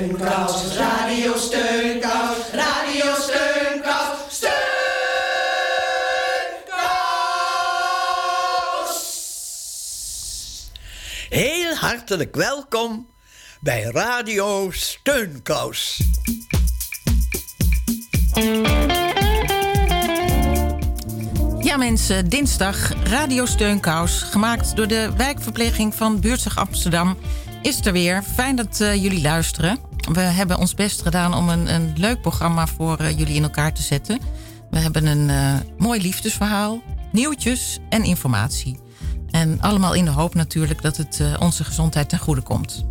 Steunkous, Radio Steunkous, Radio Steunkous, Steunkous. Heel hartelijk welkom bij Radio Steunkous. Ja mensen, dinsdag Radio Steunkous, gemaakt door de wijkverpleging van Buurtzag Amsterdam, is er weer. Fijn dat uh, jullie luisteren. We hebben ons best gedaan om een, een leuk programma voor uh, jullie in elkaar te zetten. We hebben een uh, mooi liefdesverhaal, nieuwtjes en informatie. En allemaal in de hoop natuurlijk dat het onze gezondheid ten goede komt.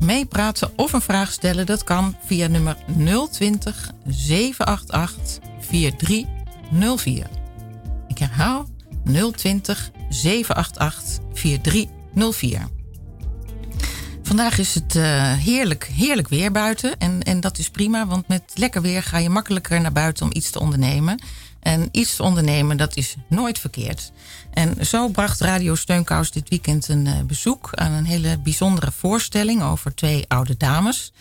Meepraten of een vraag stellen, dat kan via nummer 020 788 4304. Ik herhaal 020 788 4304. Vandaag is het uh, heerlijk, heerlijk weer buiten. En, en dat is prima, want met lekker weer ga je makkelijker naar buiten om iets te ondernemen. En iets te ondernemen, dat is nooit verkeerd. En zo bracht Radio Steunkous dit weekend een uh, bezoek aan een hele bijzondere voorstelling over twee oude dames.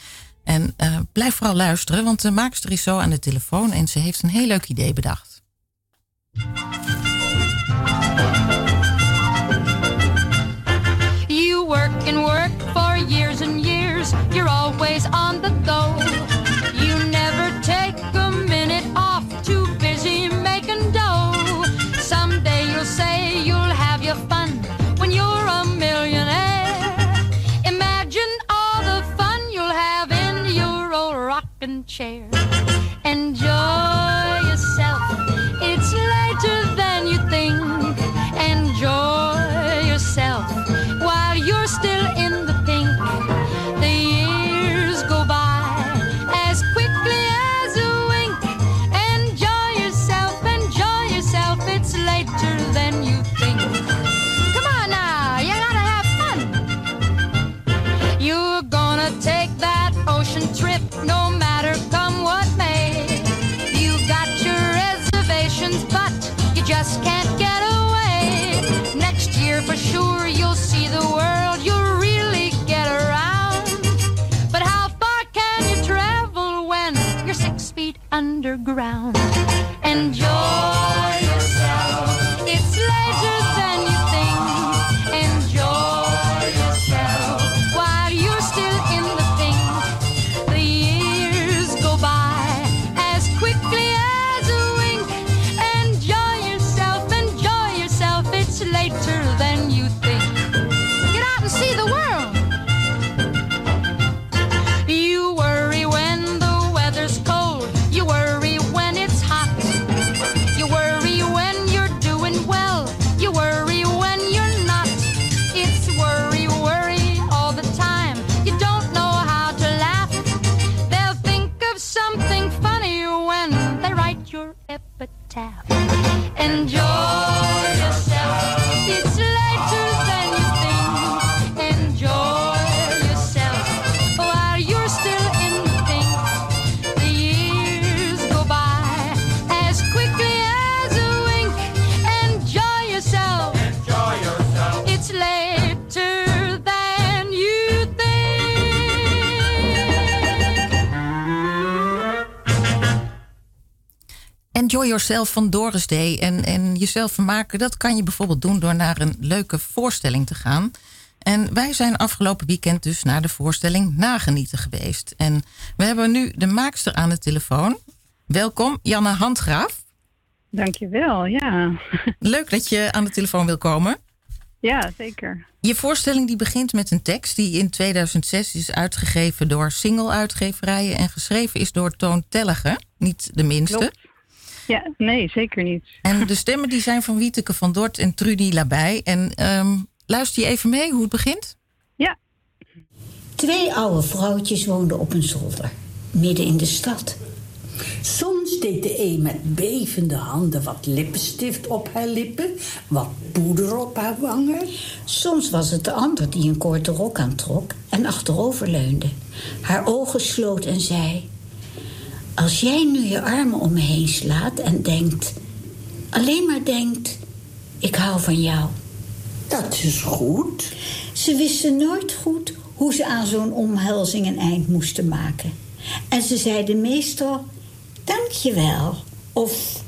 En uh, blijf vooral luisteren, want de maakster is zo aan de telefoon en ze heeft een heel leuk idee bedacht. On the go. You never take a minute off. Too busy making dough. Someday you'll say you'll have your fun when you're a millionaire. Imagine all the fun you'll have in your old rocking chair. Enjoy Enjoy Yourself van Doris Day. En, en jezelf vermaken, dat kan je bijvoorbeeld doen door naar een leuke voorstelling te gaan. En wij zijn afgelopen weekend dus naar de voorstelling Nagenieten geweest. En we hebben nu de maakster aan de telefoon. Welkom, Janne Handgraaf. Dankjewel, ja. Leuk dat je aan de telefoon wil komen. Ja, zeker. Je voorstelling die begint met een tekst die in 2006 is uitgegeven door single-uitgeverijen en geschreven is door Toon Tellige, niet de minste. Klopt. Ja, nee, zeker niet. En de stemmen die zijn van Wieteke van Dort en Trudy Labij. En ehm, luister je even mee hoe het begint? Ja. Twee oude vrouwtjes woonden op een zolder, midden in de stad. Soms deed de een met bevende handen wat lippenstift op haar lippen, wat poeder op haar wangen. Soms was het de ander die een korte rok aantrok en achteroverleunde, haar ogen sloot en zei: Als jij nu je armen om me heen slaat en denkt, alleen maar denkt: Ik hou van jou. Dat is goed. Ze wisten nooit goed hoe ze aan zo'n omhelzing een eind moesten maken. En ze zeiden meestal: Dankjewel. Of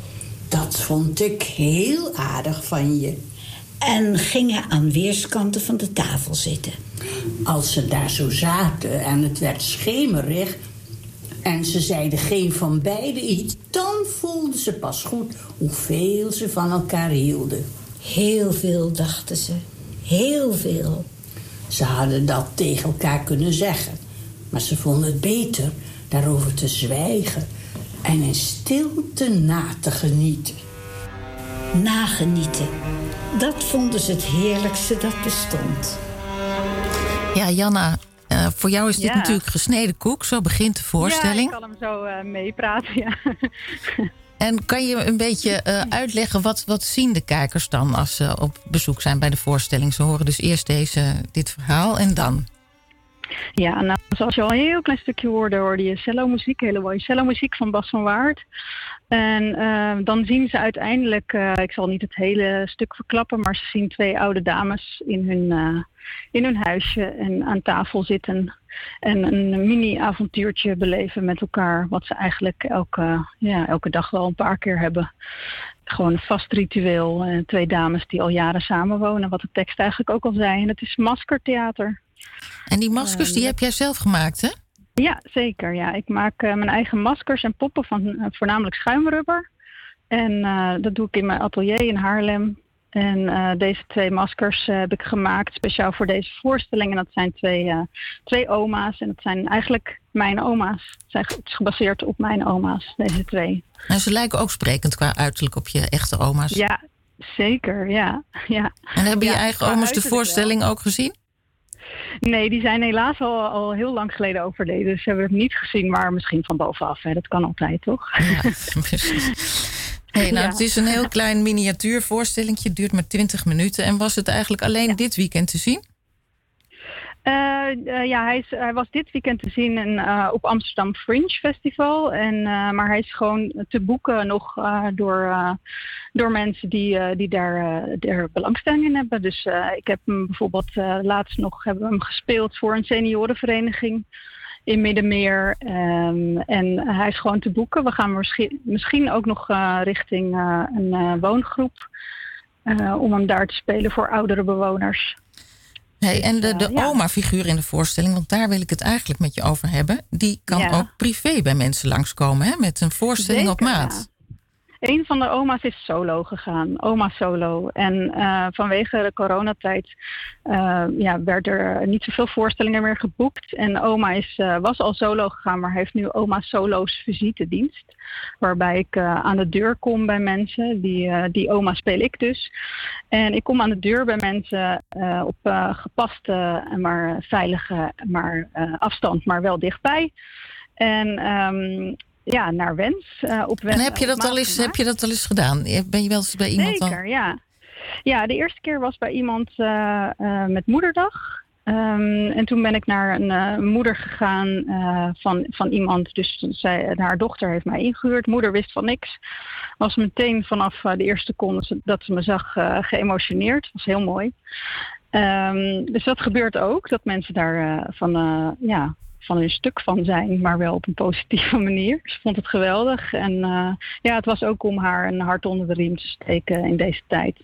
Dat vond ik heel aardig van je. en gingen aan weerskanten van de tafel zitten. Als ze daar zo zaten en het werd schemerig... en ze zeiden geen van beiden iets... dan voelden ze pas goed hoeveel ze van elkaar hielden. Heel veel, dachten ze. Heel veel. Ze hadden dat tegen elkaar kunnen zeggen. Maar ze vonden het beter daarover te zwijgen... en in stilte na te genieten. Nagenieten. Dat vonden ze het heerlijkste dat bestond. Ja, Janna, voor jou is dit Ja. natuurlijk gesneden koek. Zo begint de voorstelling. Ja, ik kan hem zo eh, meepraten, ja. En kan je een beetje eh, uitleggen, wat, wat zien de kijkers dan als ze op bezoek zijn bij de voorstelling? Ze horen dus eerst deze, dit verhaal en dan. Ja, nou, zoals je al een heel klein stukje hoorde, hoorde je cello-muziek, hele mooie cello-muziek van Bas van Waard. En eh, dan zien ze uiteindelijk, eh, ik zal niet het hele stuk verklappen, maar ze zien twee oude dames in hun, eh, in hun huisje en aan tafel zitten. En een mini-avontuurtje beleven met elkaar, wat ze eigenlijk elke, ja, elke dag wel een paar keer hebben. Gewoon een vast ritueel. Eh, twee dames die al jaren samenwonen, wat de tekst eigenlijk ook al zei. En het is maskertheater. En die maskers, die heb jij zelf gemaakt, hè? Ja, zeker. Ja. Ik maak eh, mijn eigen maskers en poppen van eh, voornamelijk schuimrubber. En eh, dat doe ik in mijn atelier in Haarlem. En deze twee maskers heb ik gemaakt speciaal voor deze voorstelling. En dat zijn twee, twee oma's. En dat zijn eigenlijk mijn oma's. Het zijn- Het is gebaseerd op mijn oma's, deze twee. En ze lijken ook sprekend qua uiterlijk op je echte oma's. Ja, zeker. Ja. ja. En hebben je eigen oma's de voorstelling ook gezien? Nee, die zijn helaas al, al heel lang geleden overleden. Dus ze hebben het niet gezien, maar misschien van bovenaf. Hè. Dat kan altijd, toch? Ja. Hey, nou, Ja. Het is een heel klein miniatuurvoorstelling. Het duurt maar 20 minuten. En was het eigenlijk alleen dit weekend te zien? Eh, eh, ja, hij, is, hij was dit weekend te zien eh, op Amsterdam Fringe Festival. En, maar hij is gewoon te boeken nog door, door mensen die, die daar, belangstelling in hebben. Dus ik heb hem bijvoorbeeld laatst nog hebben hem gespeeld voor een seniorenvereniging in Middenmeer. Ehm, en hij is gewoon te boeken. We gaan misschien, ook nog richting een woongroep. om hem daar te spelen voor oudere bewoners. Hey, en de, de eh, ja. oma-figuur in de voorstelling, want daar wil ik het eigenlijk met je over hebben. Die kan Ja. ook privé bij mensen langskomen, hè? Met een voorstelling op maat. Een van de oma's is solo gegaan, oma solo. En eh, vanwege de coronatijd eh, ja, werd er niet zoveel voorstellingen meer geboekt. En oma is, eh, was al solo gegaan, maar heeft nu oma solo's visitedienst. Waarbij ik aan de deur kom bij mensen. Die, die oma speel ik dus. En ik kom aan de deur bij mensen op gepaste, en maar veilige maar, afstand, maar wel dichtbij. En ehm, ja, naar wens. eh, op wens En heb je, dat al eens, heb je dat al eens gedaan? Ben je wel eens bij iemand al? Zeker, ja. Ja, de eerste keer was bij iemand eh, eh, met moederdag. Ehm, en toen ben ik naar een moeder gegaan van, van iemand. Dus zij, haar dochter heeft mij ingehuurd. Moeder wist van niks. Was meteen vanaf de eerste seconde dat ze me zag geëmotioneerd. was heel mooi. Ehm, dus dat gebeurt ook. Dat mensen daar eh, van, ja, van hun stuk van zijn. Maar wel op een positieve manier. Ze vond het geweldig. En eh, ja, het was ook om haar een hart onder de riem te steken in deze tijd.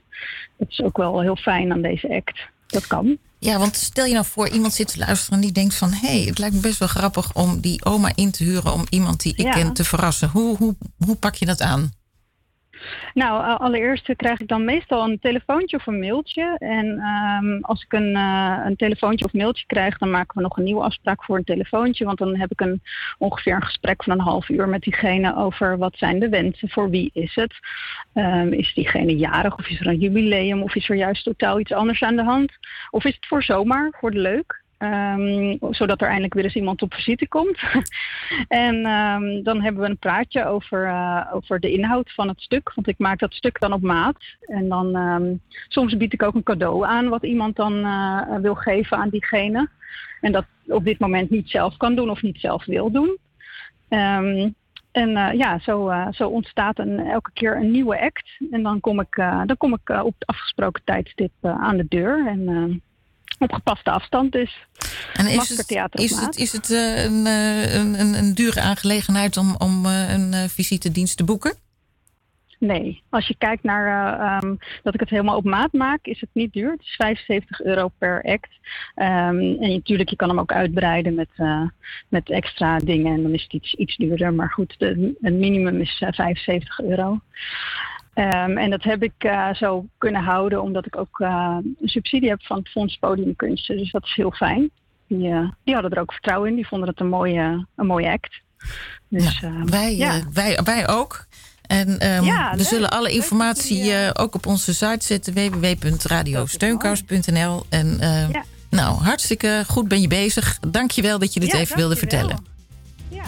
Dat is ook wel heel fijn aan deze act. Dat kan. Ja, want stel je nou voor, iemand zit te luisteren en die denkt van... hé, hey, het lijkt me best wel grappig om die oma in te huren... om iemand die ik Ja. ken te verrassen. Hoe, hoe, hoe pak je dat aan? Nou, allereerst krijg ik dan meestal een telefoontje of een mailtje. En ehm, als ik een, eh, een telefoontje of mailtje krijg, dan maken we nog een nieuwe afspraak voor een telefoontje. Want dan heb ik een, ongeveer een gesprek van een half uur met diegene over wat zijn de wensen, voor wie is het. Ehm, is diegene jarig of is er een jubileum of is er juist totaal iets anders aan de hand? Of is het voor zomaar, voor de leuk? Ehm, zodat er eindelijk weer eens iemand op visite komt. en ehm, dan hebben we een praatje over, eh, over de inhoud van het stuk. Want ik maak dat stuk dan op maat. En dan ehm, soms bied ik ook een cadeau aan wat iemand dan eh, wil geven aan diegene. En dat op dit moment niet zelf kan doen of niet zelf wil doen. En eh, ja, zo, zo ontstaat een, elke keer een nieuwe act. En dan kom ik, dan kom ik op het afgesproken tijdstip aan de deur. En op gepaste afstand dus. En is het, is het, is het eh, een, eh, een, een, een dure aangelegenheid om, om eh, een visitedienst te boeken? Nee, als je kijkt naar eh, ehm, dat ik het helemaal op maat maak, is het niet duur. Het is 75 euro per act. Ehm, en natuurlijk, je kan hem ook uitbreiden met, met extra dingen. En dan is het iets, iets duurder. Maar goed, de, het minimum is eh, 75 euro. Ehm, en dat heb ik eh, zo kunnen houden omdat ik ook een subsidie heb van het Fonds Podiumkunsten. Dus dat is heel fijn. Die, eh, die hadden er ook vertrouwen in. Die vonden het een mooie, een mooie act. Dus, ehm, Wij, ja. eh, wij, wij ook. En ehm, Ja, we leuk. zullen alle informatie eh, ook op onze site zetten: www.radiosteunkous.nl. En ehm, Ja. nou, hartstikke goed ben je bezig. Dank je wel dat je dit Ja, even wilde vertellen. Ja.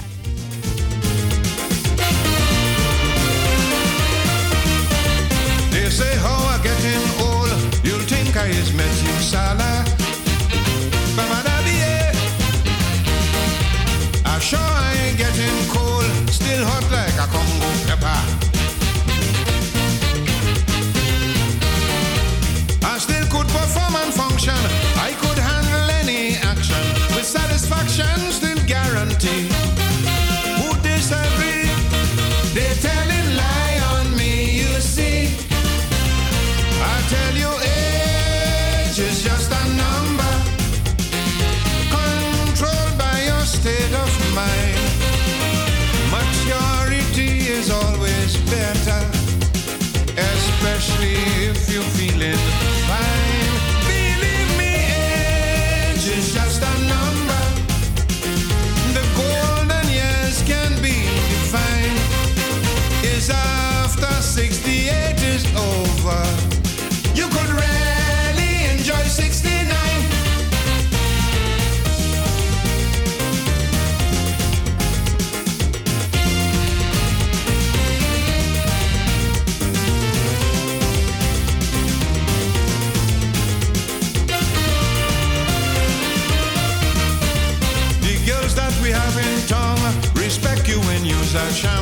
They say how I getting old, you'll think I is Methuselah. But sure I ain't getting cold, still hot like a Congo pepper. I still could perform and function, I could handle any action with satisfaction, still guarantee. Especially if you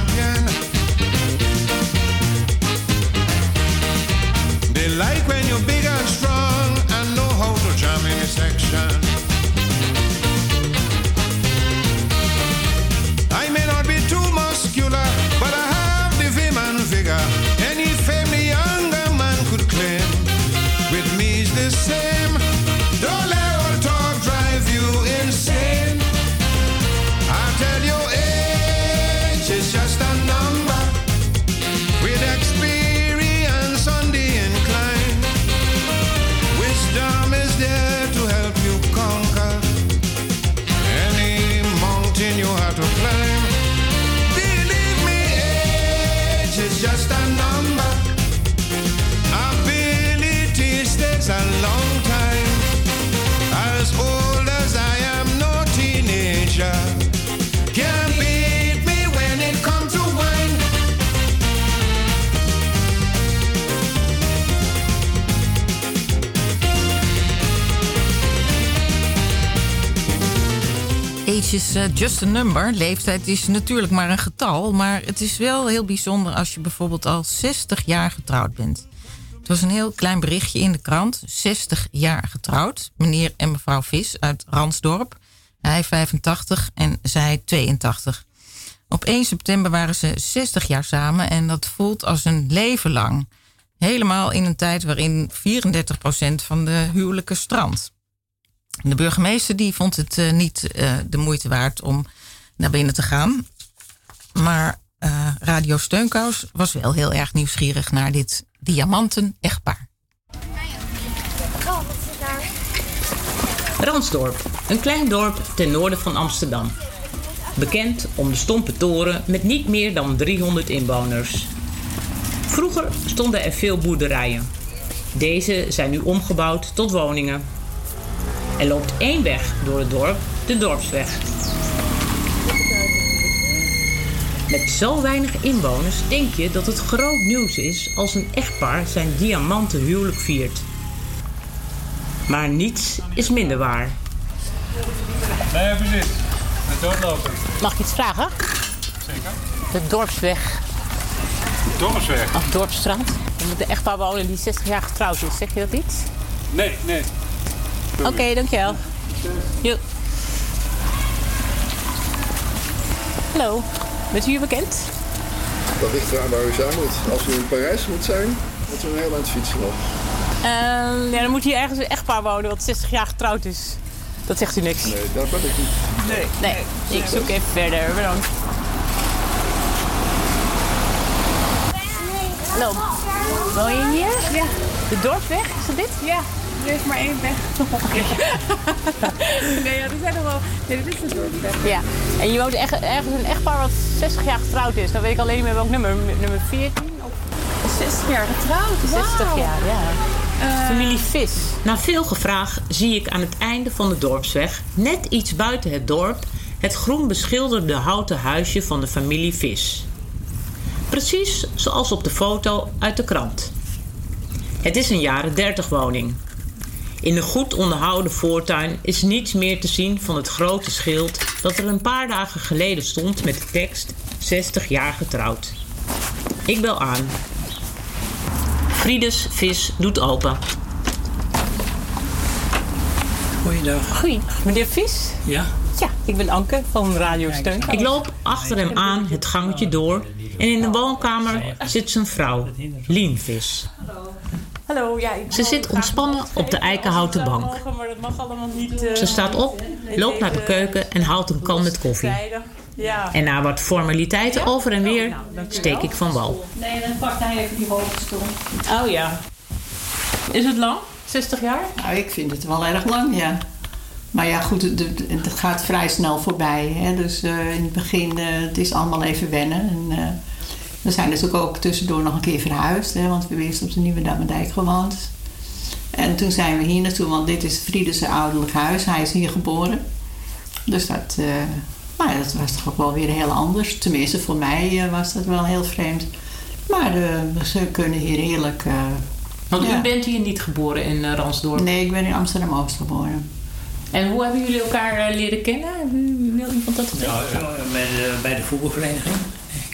is eh, just a number. Leeftijd is natuurlijk maar een getal. Maar het is wel heel bijzonder als je bijvoorbeeld al 60 jaar getrouwd bent. Het was een heel klein berichtje in de krant. 60 jaar getrouwd. Meneer en mevrouw Vis uit Ransdorp. Hij 85 en zij 82. Op 1 september waren ze 60 jaar samen en dat voelt als een leven lang. Helemaal in een tijd waarin 34% van de huwelijken strandt. De burgemeester die vond het eh, niet eh, de moeite waard om naar binnen te gaan. Maar eh, Radio Steunkous was wel heel erg nieuwsgierig naar dit diamanten-echtpaar. Ransdorp, een klein dorp ten noorden van Amsterdam. Bekend om de stompe toren met niet meer dan 300 inwoners. Vroeger stonden er veel boerderijen. Deze zijn nu omgebouwd tot woningen. Er loopt één weg door het dorp, de dorpsweg. Met zo weinig inwoners denk je dat het groot nieuws is als een echtpaar zijn diamanten huwelijk viert. Maar niets is minder waar. Nee, precies. Met doodlopen. Mag ik iets vragen? Zeker. De dorpsweg Dorpsweg. of dorpsstraat. Je moet de echtpaar wonen die 60 jaar getrouwd is. Zeg je dat iets? Nee, nee. Oké, dankjewel. Jo. Hallo, bent u hier bekend? Dat ligt eraan waar u zijn moet. Als u in Parijs moet zijn, moet u een heel eind fietsen nog. Ehm, ja, dan moet hier ergens een echtpaar wonen wat 60 jaar getrouwd is. Dat zegt u niks. Nee, daar ben ik niet. Nee. Nee, ik zoek even verder. Bedankt. Hallo. Woon je hier? Ja. De dorpsweg, is dat dit? Ja, er is maar één weg. nee, ja, er zijn nog wel... Nee, dit is de dorpsweg. Ja. En je woont echt, ergens een echtpaar wat 60 jaar getrouwd is. Dan weet ik alleen niet meer welk nummer. Nummer 14 of 60 jaar getrouwd? 60 Wauw. jaar, ja. Eh, Familie Vis. Na veel gevraag zie ik aan het einde van de dorpsweg, net iets buiten het dorp, het groen beschilderde houten huisje van de familie Vis. Precies zoals op de foto uit de krant. Het is een jaren 30 woning. In de goed onderhouden voortuin is niets meer te zien van het grote schild dat er een paar dagen geleden stond met de tekst 60 jaar getrouwd. Ik bel aan. Friedes Vis doet open. Goeiedag. Goeie. Meneer Vis? Ja? Ja, ik ben Anke van Radio Steun. Ik loop achter hem aan het gangetje door en in de woonkamer zit zijn vrouw, Lien Vis. Hallo, ja. Ik Ze zit ontspannen op de eikenhouten bank. Maar dat mag allemaal niet... eh, Ze staat op, loopt naar de keuken en haalt een kan met koffie. Ja. En na wat formaliteiten over en weer steek ik van wal. Nee, dan pakt hij even die hoge stoel. Oh ja. Is het lang? 60 jaar? Nou, ik vind het wel erg lang, ja. Maar ja, goed, het, het- het gaat vrij snel voorbij. Hè? Dus eh, in het begin, eh, het is allemaal even wennen. En, eh, we zijn natuurlijk ook tussendoor nog een keer verhuisd. Hè? Want we hebben eerst op de Nieuwe Dammerdijk gewoond. En toen zijn we hier naartoe, want dit is Friedes ouderlijk huis. Hij is hier geboren. Dus dat, eh, nou ja, dat was toch ook wel weer heel anders. Tenminste, voor mij eh, was dat wel heel vreemd. Maar eh, ze kunnen hier heerlijk... eh, Want ja. u bent hier niet geboren in uh, Ransdorp? Nee, ik ben in Amsterdam-Oost geboren. En hoe hebben jullie elkaar leren kennen? Wil iemand dat vertellen? Nou, bij, de, bij de voetbalvereniging.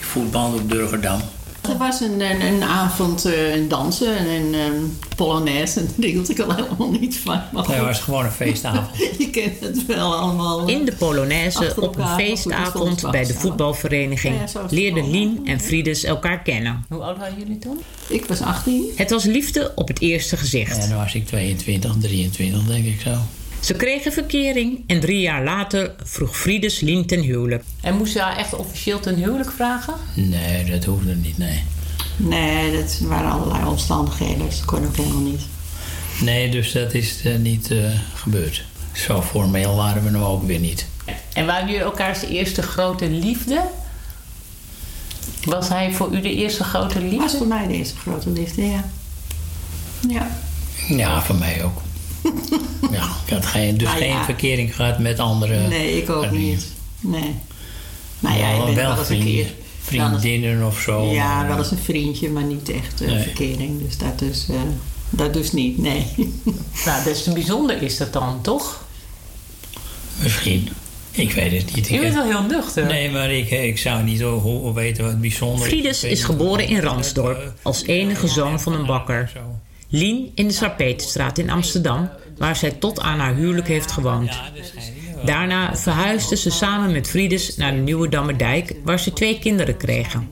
Ik voetbalde op Durgerdam. Er was een, een, een avond eh, een dansen en een um, polonaise. En daar hield ik al helemaal niet van. Maar Nee, het was gewoon een feestavond. je kent het wel allemaal. In de Polonaise op een feestavond bij de voetbalvereniging Ja, leerden. Lien en Friedes elkaar kennen. Hoe oud waren jullie toen? Ik was 18. Het was liefde op het eerste gezicht. En dan was ik 22, 23 denk ik zo. Ze kregen verkering en drie jaar later vroeg Friedes Lien ten huwelijk. En moest je haar echt officieel ten huwelijk vragen? Nee, dat hoefde niet, nee. Nee, dat waren allerlei omstandigheden. Dus dat kon ook helemaal niet. Nee, dus dat is eh, niet eh, gebeurd. Zo formeel waren we nou ook weer niet. En waren jullie elkaars eerste grote liefde? Was hij voor u de eerste grote liefde? Was voor mij de eerste grote liefde, ja. Ja. Ja, voor mij ook. ja, ik had geen, dus ja. geen verkering gehad met andere. Nee, ik ook niet. Nee. Nou ja, ik wel, ben wel wel eens een vrienden- keer... vriendinnen of zo. Ja, maar, wel eens een vriendje, maar niet echt eh, Nee. verkering. Dus dat dus, eh, dat dus niet, nee. Nou, des te bijzonder is dat dan, toch? Misschien. Ik weet het niet. Ik bent wel heel nuchter. Nee, maar ik, ik zou niet weten wat bijzonder Frides Ik is geboren in Ransdorp als enige zoon van een bakker. Lien in de Sarpeterstraat in Amsterdam, waar zij tot aan haar huwelijk heeft gewoond. Daarna verhuisde ze samen met Frides naar de Nieuwe Dammerdijk, waar ze twee kinderen kregen.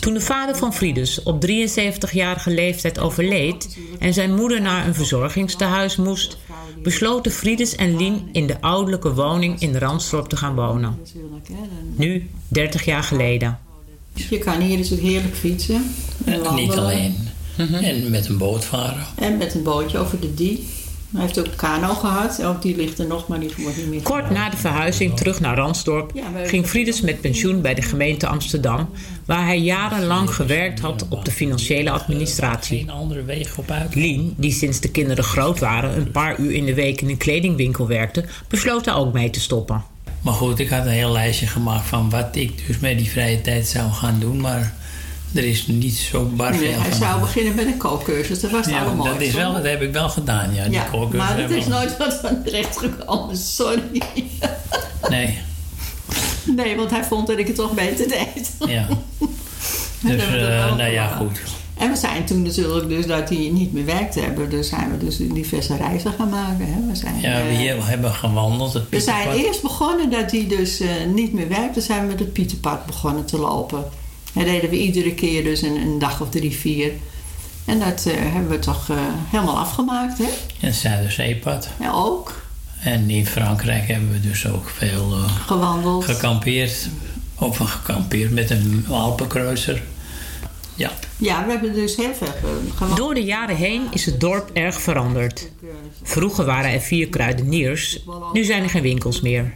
Toen de vader van Frides op 73-jarige leeftijd overleed en zijn moeder naar een verzorgingstehuis moest, besloten Frides en Lien in de ouderlijke woning in Ransdorp te gaan wonen. natuurlijk, hè, dan- Nu, 30 jaar geleden. Je kan hier dus ook heerlijk fietsen. en Niet alleen. En met een boot varen. En met een bootje over de Die. Hij heeft ook een kano gehad. Ook die ligt er nog, maar die wordt niet meer Kort na de verhuizing terug naar Ransdorp ging Frides met pensioen bij de gemeente Amsterdam, waar hij jarenlang gewerkt had op de financiële administratie. Geen andere weg op uit. Lien, die sinds de kinderen groot waren een paar uur in de week in een kledingwinkel werkte, besloot daar ook mee te stoppen. Maar goed, ik had een heel lijstje gemaakt van wat ik dus met die vrije tijd zou gaan doen. Maar er is niet zo bar Nee, hij van. zou beginnen met een kookcursus. Dat was het Ja, allemaal. dat, is wel, dat heb ik wel gedaan, ja. Die Ja, kookcursus maar dat is nooit wat van terecht gekomen. Sorry. Nee, Nee, want hij vond dat ik het toch beter deed. ja. Dus, eh, nou ja, gedaan. goed. En we zijn toen natuurlijk dus dat die niet meer werkt hebben. Dus zijn we dus diverse reizen gaan maken. Hè. We zijn, Ja, we eh, hebben gewandeld. Het we zijn eerst begonnen dat die dus eh, niet meer werkt. Toen zijn we met het Pieterpad begonnen te lopen. En deden we iedere keer dus een, een dag of drie, vier. En dat eh, hebben we toch eh, helemaal afgemaakt, hè? En het Zuiderzeepad. Ja, ook. En in Frankrijk hebben we dus ook veel eh, Gewandeld. gekampeerd. Of gekampeerd met een Alpenkreuzer. Ja. Ja, we hebben dus heel veel ge- gewandeld. Door de jaren heen is het dorp erg veranderd. Vroeger waren er vier kruideniers, nu zijn er geen winkels meer.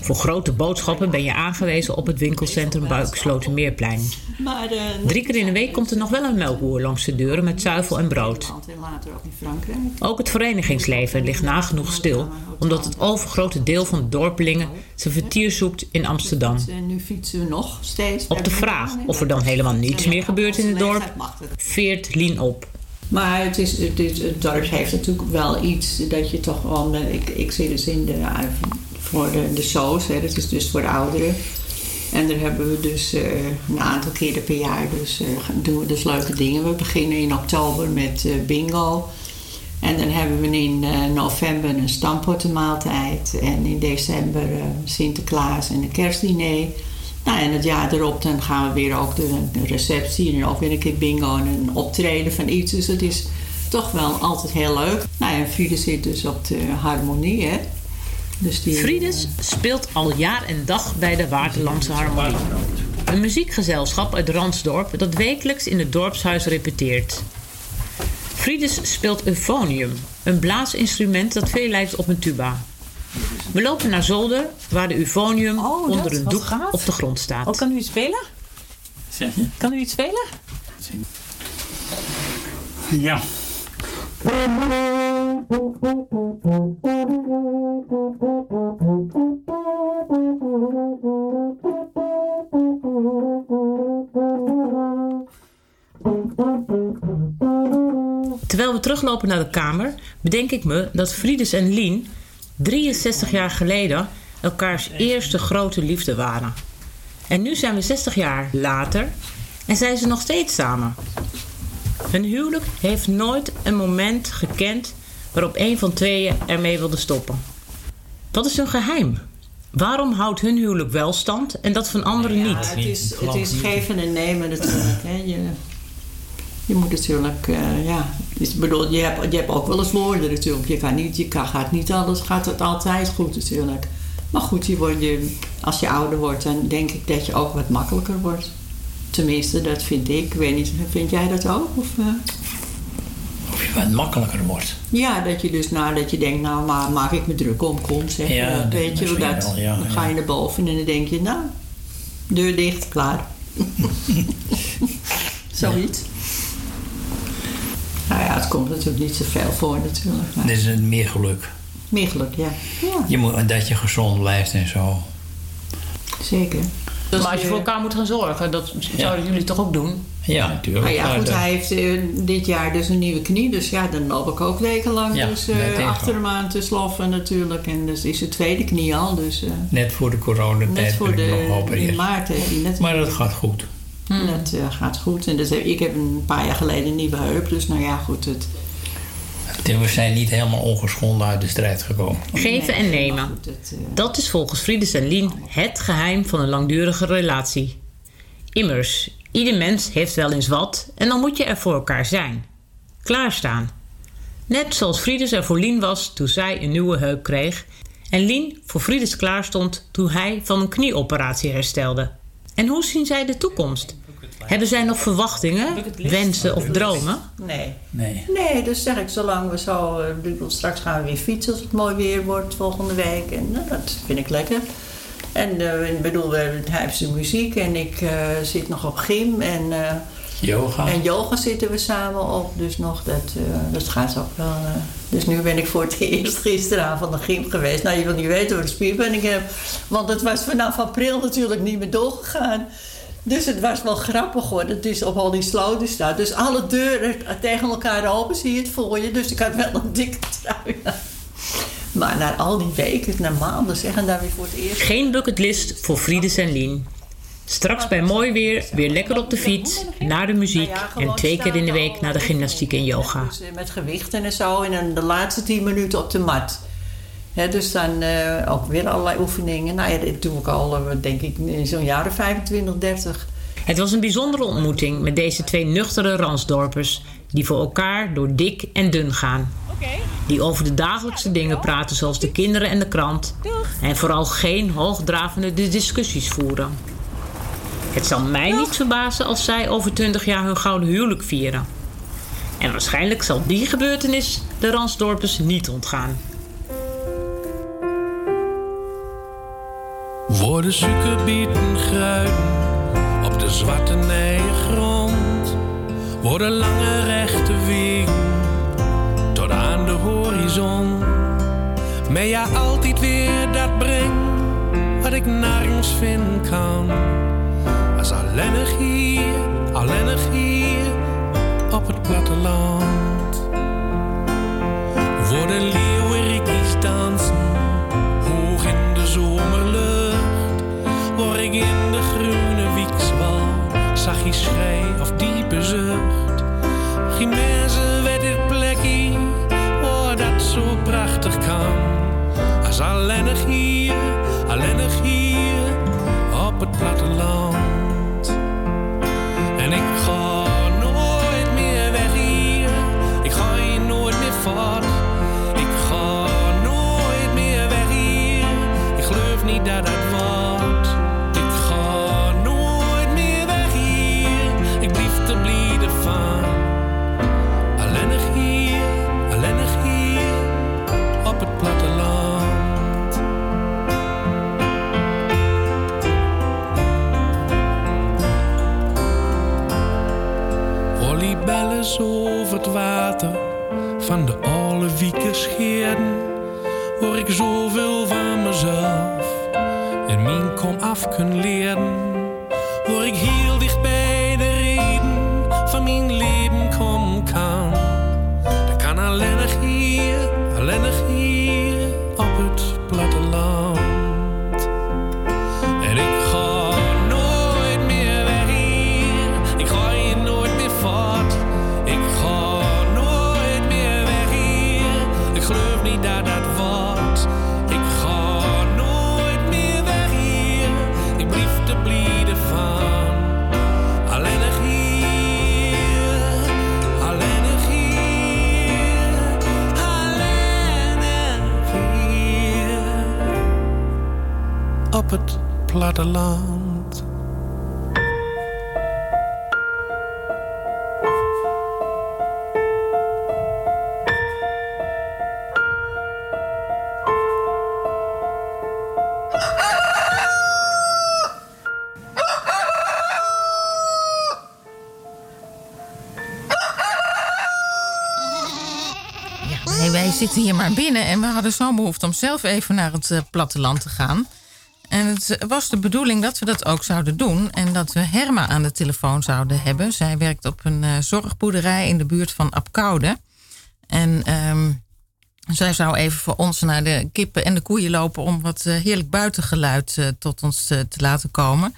Voor grote boodschappen ben je aangewezen op het winkelcentrum Buikslotermeerplein. Eh, Drie keer in de week komt er nog wel een melkboer langs de deuren met zuivel en brood. ook het verenigingsleven ligt nagenoeg stil, omdat het overgrote deel van de dorpelingen zijn vertier zoekt in Amsterdam. En nu fietsen we nog steeds. Op de vraag of er dan helemaal niets meer gebeurt in het dorp, veert Lien op. Maar het, is, het, is, het dorp heeft natuurlijk wel iets dat je toch wel... eh, Ik, ik zit dus in de, eh, voor de, de hè, dat is dus voor de ouderen. En daar hebben we dus eh, een aantal keren per jaar dus, eh, doen we dus leuke dingen. We beginnen in oktober met eh, bingo. En dan hebben we in november een stampottenmaaltijd. En in december Sinterklaas en een kerstdiner. Nou, en het jaar erop dan gaan we weer ook de, receptie en ook weer een keer bingo en een optreden van iets. Dus het is toch wel altijd heel leuk. Nou en Friede zit dus op de harmonie, hè. Dus die, Friedes speelt al jaar en dag bij de Waterlandse Harmonie. Een muziekgezelschap uit Ransdorp dat wekelijks in het dorpshuis repeteert. Friedes speelt euphonium, een blaasinstrument dat veel lijkt op een tuba. We lopen naar zolder, waar de euphonium onder een doek gaaf. op de grond staat. Oh, kan u iets spelen? Zeg je? Kan u iets spelen? Ja. Terwijl we teruglopen naar de kamer, bedenk ik me dat Friedes en Lien 63 jaar geleden elkaars eerste grote liefde waren. En nu zijn we 60 jaar later en zijn ze nog steeds samen. Hun huwelijk heeft nooit een moment gekend waarop een van tweeën ermee wilde stoppen. Wat is hun geheim? Waarom houdt hun huwelijk wel stand en dat van anderen Ja, niet? het is, het is geven en nemen natuurlijk. Hè. Je, je moet natuurlijk, eh, ja. Dus, ik bedoel, je, hebt, je hebt ook wel eens woorden natuurlijk. Je, kan niet, je kan, gaat niet alles, gaat het altijd goed natuurlijk. Maar goed, je wordt, je, als je ouder wordt, dan denk ik dat je ook wat makkelijker wordt. Tenminste, dat vind ik. Ik weet niet, vind jij dat ook? Of, eh? Wat makkelijker wordt. Ja, dat je dus nou, dat je denkt, nou maar maak ik me druk om, kom zeg. Ja, dat weet je, dat, wel, ja, dan ga je naar boven en dan denk je, nou, deur dicht, klaar. Zoiets. Nou ja, het komt natuurlijk niet zoveel voor natuurlijk. Maar Dit is een meer geluk. meer geluk, ja. ja. Je moet, dat je gezond blijft en zo. Zeker. Maar als je voor elkaar moet gaan zorgen, dat zouden jullie toch ook doen? Ja, natuurlijk. Maar ja, goed, dat- hij heeft eh, dit jaar dus een nieuwe knie. Dus ja, dan loop ik ook wekenlang Ja, dus, dat eh, achter hem aan te sloffen natuurlijk. En dus is zijn tweede knie al. Dus eh, Net voor de coronatijd net voor nog de, in maart heeft hij net Maar dat gaat goed. Dat eh, gaat goed. En dus, ik heb een paar jaar geleden een nieuwe heup. Dus nou ja, goed. Het, We zijn niet helemaal ongeschonden uit de strijd gekomen. Geven en nemen. eh, Dat is volgens Friedes en Lien het geheim van een langdurige relatie. Immers, ieder mens heeft wel eens wat en dan moet je er voor elkaar zijn. Klaarstaan. Net zoals Friedes er voor Lien was toen zij een nieuwe heup kreeg en Lien voor Friedes klaarstond toen hij van een knieoperatie herstelde. En hoe zien zij de toekomst? Hebben zij nog verwachtingen, wensen of dromen? nee. Nee. Nee, dus zeg ik, zolang we zo... eh, straks gaan we weer fietsen als het mooi weer wordt volgende week. En nou, dat vind ik lekker. En eh, ik bedoel, we- hij heeft zijn muziek en ik eh, zit nog op gym. En, eh, Yoga. en yoga zitten we samen op. Dus nog, dat, eh, dat gaat ook wel. Dus nu ben ik voor het eerst gisteravond naar gym geweest. Nou, je wil niet weten wat een spierpijn ik heb. Want het was vanaf april natuurlijk niet meer doorgegaan. Dus het was wel grappig hoor. Het is op al die sloten staat. Dus alle deuren tegen elkaar open zie je het voor je. Dus ik had wel een dikke trui. Maar na al die weken, na maanden zeg, en daar weer voor het eerst. Geen bucketlist voor Friedes en Lien. Straks bij mooi weer weer lekker op de fiets, naar de muziek en twee keer in de week naar de gymnastiek en yoga. Dus, met gewichten en zo. En dan de laatste 10 minuten op de mat. Dus dan eh, ook weer allerlei oefeningen. Nou ja, dit doe ik al, eh, denk ik, in zo'n jaar of 25, 30. Het was een bijzondere ontmoeting met deze twee nuchtere Ransdorpers... die voor elkaar door dik en dun gaan. Die over de dagelijkse dingen praten zoals de kinderen en de krant... en vooral geen hoogdravende discussies voeren. Het zal mij niet verbazen als zij over 20 jaar hun gouden huwelijk vieren. En waarschijnlijk zal die gebeurtenis de Ransdorpers niet ontgaan. Worden suikerbieten gruiden op de zwarte grond. Worden lange rechte wegen tot aan de horizon. Maar ja, altijd weer dat brengt wat ik nergens vinden kan. Als alleenig hier, alleenig hier op het platteland. Worden zag je schrei of diepe zucht. Mensen weet dit plekje, oh dat zo prachtig kan. Als alleenig hier, alleenig hier op het platteland. En ik ga nooit meer weg hier, ik ga hier nooit meer voort. Het water van de oude wieken scheerden, hoor ik zoveel van mezelf en mijn kom af kunnen leren. Hoor ik heel dicht wij zitten hier maar binnen en we hadden zo'n behoefte om zelf even naar het eh, platteland te gaan. En het was de bedoeling dat we dat ook zouden doen. En dat we Herma aan de telefoon zouden hebben. Zij werkt op een eh, zorgboerderij in de buurt van Apkoude. En ehm, zij zou even voor ons naar de kippen en de koeien lopen... om wat eh, heerlijk buitengeluid eh, tot ons te laten komen.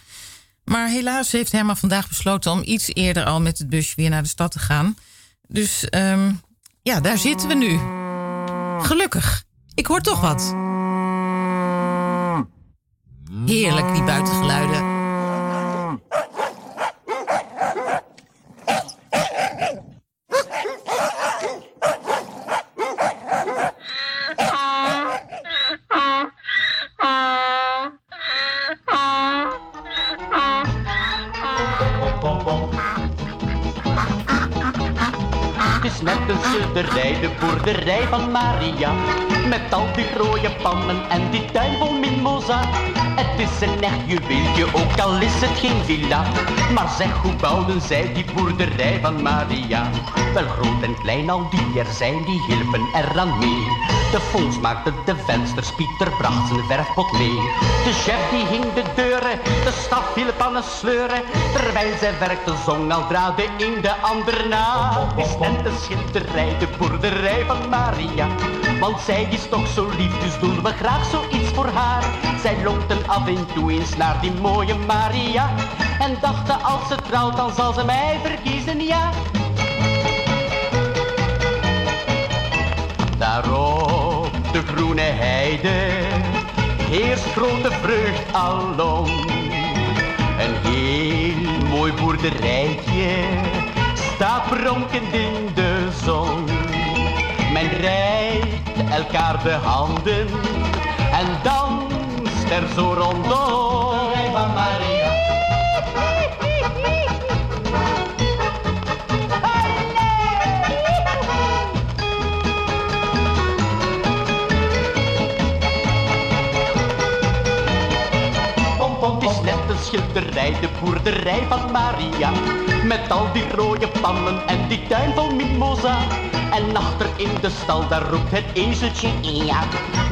Maar helaas heeft Herma vandaag besloten om iets eerder al met het busje weer naar de stad te gaan. Dus ehm, ja, daar zitten we nu. Gelukkig. Ik hoor toch wat. Heerlijk, die buitengeluiden. Is net een schilderij, de boerderij van Maria. Met al die rode pannen en die tuin vol mimosa. Het is een echt juweeltje, ook al is het geen villa. Maar zeg, hoe bouwden zij die boerderij van Maria? Wel groot en klein, al die er zijn, die hielpen eraan mee. De Fons maakte de vensters, Pieter bracht zijn verfpot mee. De chef die hing de deuren, de staf hielp aan het sleuren. Terwijl zij werkte, zong al draad de de ander na. Is net een schilderij, de boerderij van Maria. Want zij is toch zo lief, dus doen we graag zoiets voor haar. Zij lonkten af en toe eens naar die mooie Maria. En dachten als ze trouwt, dan zal ze mij verkiezen, ja. Daar op de groene heide heerst grote vreugd alom. Een heel mooi boerderijtje staat pronkend in de zon. Men reikt elkaar de handen en danst er zo rondom. De boerderij van Maria. Met al die rode pannen en die tuin vol mimosa. En achter in de stal, daar roept het ezeltje ja.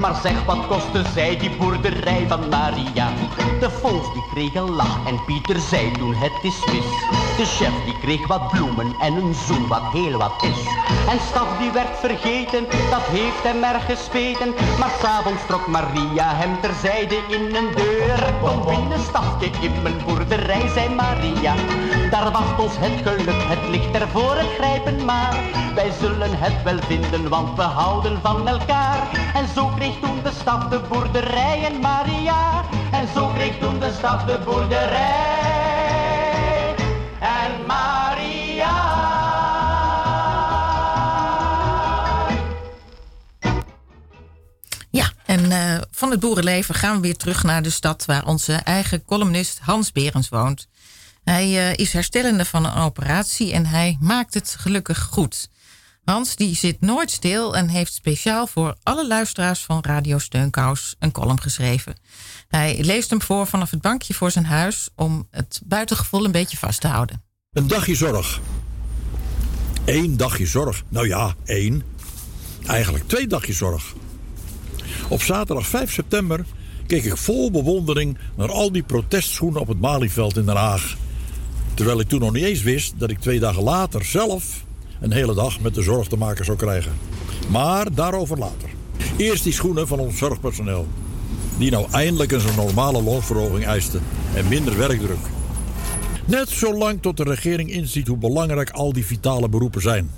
Maar zeg, wat kostte zij die boerderij van Maria? De vos die kreeg een lach en Pieter zei toen het is mis. De chef die kreeg wat bloemen en een zoen wat heel wat is. En Staf die werd vergeten, dat heeft hem erg gespeten. Maar s'avonds trok Maria hem terzijde in een deur. Kom binnen, stafje in mijn boerderij, zei Maria. Daar wacht ons het geluk, het ligt er voor het grijpen maar. Wij zullen het wel vinden, want we houden van elkaar. En zo kreeg toen de stad de boerderij en Maria. En zo kreeg toen de stad de boerderij en eh, van het boerenleven gaan we weer terug naar de stad waar onze eigen columnist Hans Berens woont. Hij eh, is herstellende van een operatie en hij maakt het gelukkig goed. Hans die zit nooit stil en heeft speciaal voor alle luisteraars van Radio Steunkous een column geschreven. Hij leest hem voor vanaf het bankje voor zijn huis om het buitengevoel een beetje vast te houden. Een dagje zorg. Eén dagje zorg. Nou ja, één. Eigenlijk twee dagjes zorg. Op zaterdag 5 september keek ik vol bewondering naar al die protestschoenen op het Malieveld in Den Haag. Terwijl ik toen nog niet eens wist dat ik twee dagen later zelf een hele dag met de zorg te maken zou krijgen. Maar daarover later. Eerst die schoenen van ons zorgpersoneel. Die nou eindelijk eens een normale loonsverhoging eisten en minder werkdruk. Net zolang tot de regering inziet hoe belangrijk al die vitale beroepen zijn.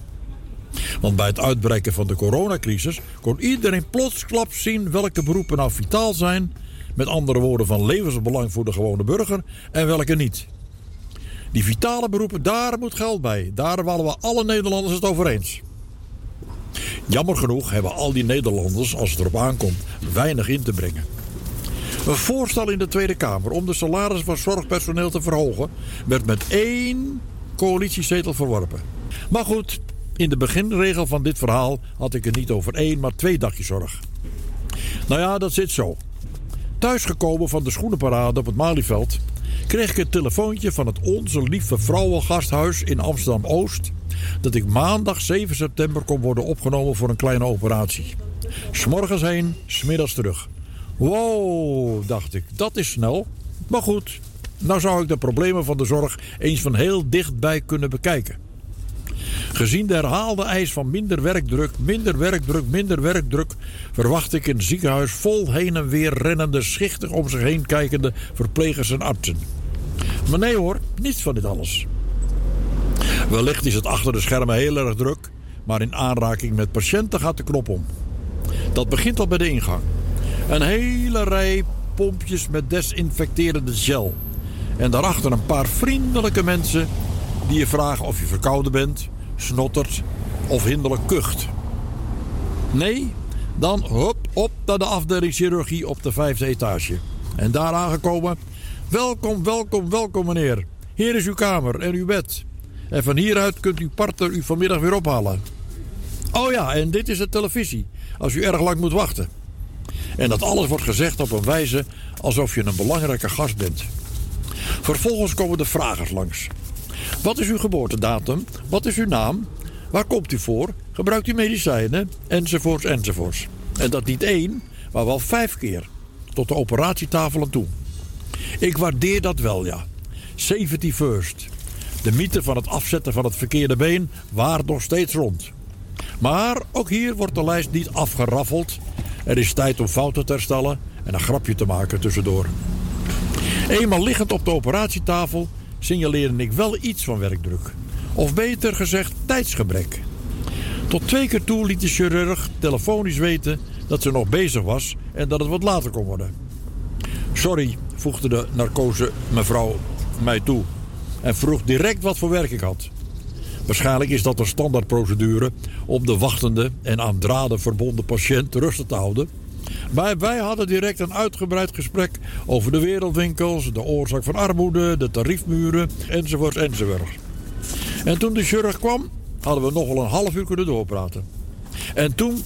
Want bij het uitbreken van de coronacrisis kon iedereen plotsklaps zien welke beroepen nou vitaal zijn. Met andere woorden van levensbelang voor de gewone burger en welke niet. Die vitale beroepen, daar moet geld bij. Daar waren we alle Nederlanders het over eens. Jammer genoeg hebben al die Nederlanders, als het erop aankomt, weinig in te brengen. Een voorstel in de Tweede Kamer om de salarissen van zorgpersoneel te verhogen werd met één coalitiezetel verworpen. Maar goed, in de beginregel van dit verhaal had ik het niet over één, maar twee dagjes zorg. Nou ja, dat zit zo. Thuisgekomen van de schoenenparade op het Malieveld kreeg ik een telefoontje van het Onze Lieve Vrouwengasthuis in Amsterdam Oost dat ik maandag 7 september kon worden opgenomen voor een kleine operatie. S'morgens heen, smiddags terug. Wow, dacht ik, dat is snel. Maar goed, nou zou ik de problemen van de zorg eens van heel dichtbij kunnen bekijken. Gezien de herhaalde eis van minder werkdruk, minder werkdruk, minder werkdruk, verwacht ik een ziekenhuis vol heen en weer rennende, schichtig om zich heen kijkende verplegers en artsen. Maar nee hoor, niets van dit alles. Wellicht is het achter de schermen heel erg druk, maar in aanraking met patiënten gaat de knop om. Dat begint al bij de ingang. Een hele rij pompjes met desinfecterende gel. En daarachter een paar vriendelijke mensen die je vragen of je verkouden bent, snottert of hinderlijk kucht. Nee, dan hop op naar de afdeling chirurgie op de vijfde etage. En daar aangekomen, welkom, welkom, welkom meneer. Hier is uw kamer en uw bed. En van hieruit kunt uw partner u vanmiddag weer ophalen. Oh ja, en dit is de televisie, als u erg lang moet wachten. En dat alles wordt gezegd op een wijze alsof je een belangrijke gast bent. Vervolgens komen de vragers langs. Wat is uw geboortedatum? Wat is uw naam? Waar komt u voor? Gebruikt u medicijnen? Enzovoorts, enzovoorts. En dat niet één, maar wel vijf keer. Tot de operatietafel aan toe. Ik waardeer dat wel, ja. Safety first. De mythe van het afzetten van het verkeerde been waart nog steeds rond. Maar ook hier wordt de lijst niet afgeraffeld. Er is tijd om fouten te herstellen en een grapje te maken tussendoor. Eenmaal liggend op de operatietafel signaleerde ik wel iets van werkdruk. Of beter gezegd tijdsgebrek. Tot twee keer toe liet de chirurg telefonisch weten dat ze nog bezig was en dat het wat later kon worden. Sorry, voegde de narcose mevrouw mij toe en vroeg direct wat voor werk ik had. Waarschijnlijk is dat een standaardprocedure om de wachtende en aan draden verbonden patiënt rustig te houden. Maar wij hadden direct een uitgebreid gesprek over de wereldwinkels, de oorzaak van armoede, de tariefmuren, enzovoort enzovoort. En toen de chirurg kwam, hadden we nog wel een half uur kunnen doorpraten. En toen,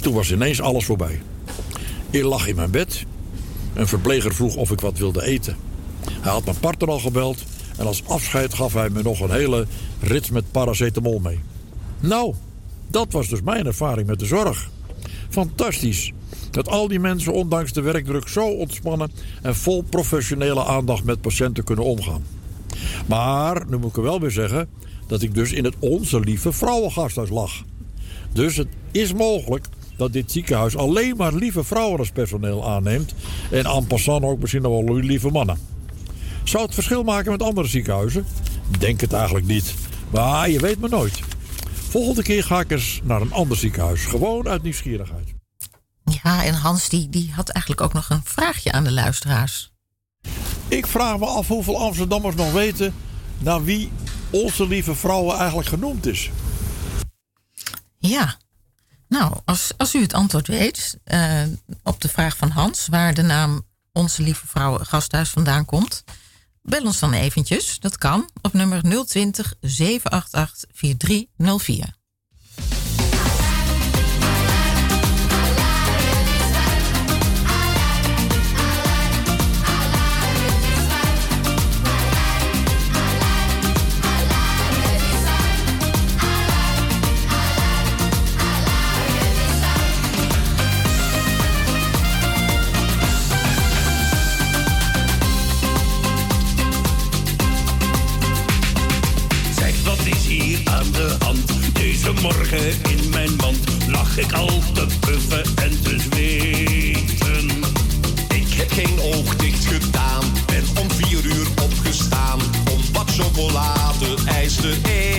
toen was ineens alles voorbij. Ik lag in mijn bed. Een verpleger vroeg of ik wat wilde eten. Hij had mijn partner al gebeld en als afscheid gaf hij me nog een hele rits met paracetamol mee. Nou, dat was dus mijn ervaring met de zorg. Fantastisch dat al die mensen ondanks de werkdruk zo ontspannen en vol professionele aandacht met patiënten kunnen omgaan. Maar nu moet ik wel weer zeggen dat ik dus in het Onze Lieve Vrouwengasthuis lag. Dus het is mogelijk dat dit ziekenhuis alleen maar lieve vrouwen als personeel aanneemt en en passant ook misschien nog wel lieve mannen. Zou het verschil maken met andere ziekenhuizen? Denk het eigenlijk niet. Maar je weet maar nooit. Volgende keer ga ik eens naar een ander ziekenhuis. Gewoon uit nieuwsgierigheid. Ja, en Hans die, die had eigenlijk ook nog een vraagje aan de luisteraars. Ik vraag me af hoeveel Amsterdammers nog weten naar wie onze lieve vrouwen eigenlijk genoemd is. Ja, nou, als, als u het antwoord weet eh, op de vraag van Hans, waar de naam Onze Lieve Vrouwen Gasthuis vandaan komt, bel ons dan eventjes. Dat kan op nummer 020 788 4304. Morgen in mijn mand lag ik al te puffen en te zweten. Ik heb geen oog dicht gedaan, ben om vier uur opgestaan om wat chocolade ijs te eten.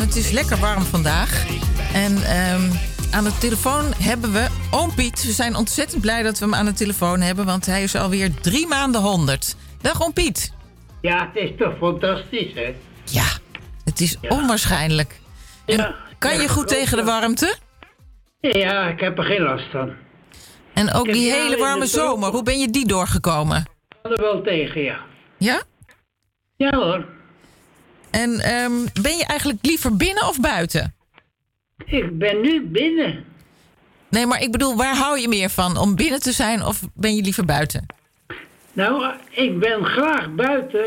Het is warm, het is lekker warm vandaag. En ehm, aan de telefoon hebben we Oom Piet. We zijn ontzettend blij dat we hem aan de telefoon hebben, want hij is alweer drie maanden 100. Dag Oom Piet. Ja, het is toch fantastisch, hè? Ja, het is onwaarschijnlijk. En kan je ja, goed tegen de warmte? Ja, ik heb er geen last van. En ook die hele warme zomer, hoe ben je die doorgekomen? Ik kan er wel tegen, ja. Ja? Ja hoor. En ehm, ben je eigenlijk liever binnen of buiten? Ik ben nu binnen. Nee, maar ik bedoel, waar hou je meer van? Om binnen te zijn of ben je liever buiten? Nou, ik ben graag buiten.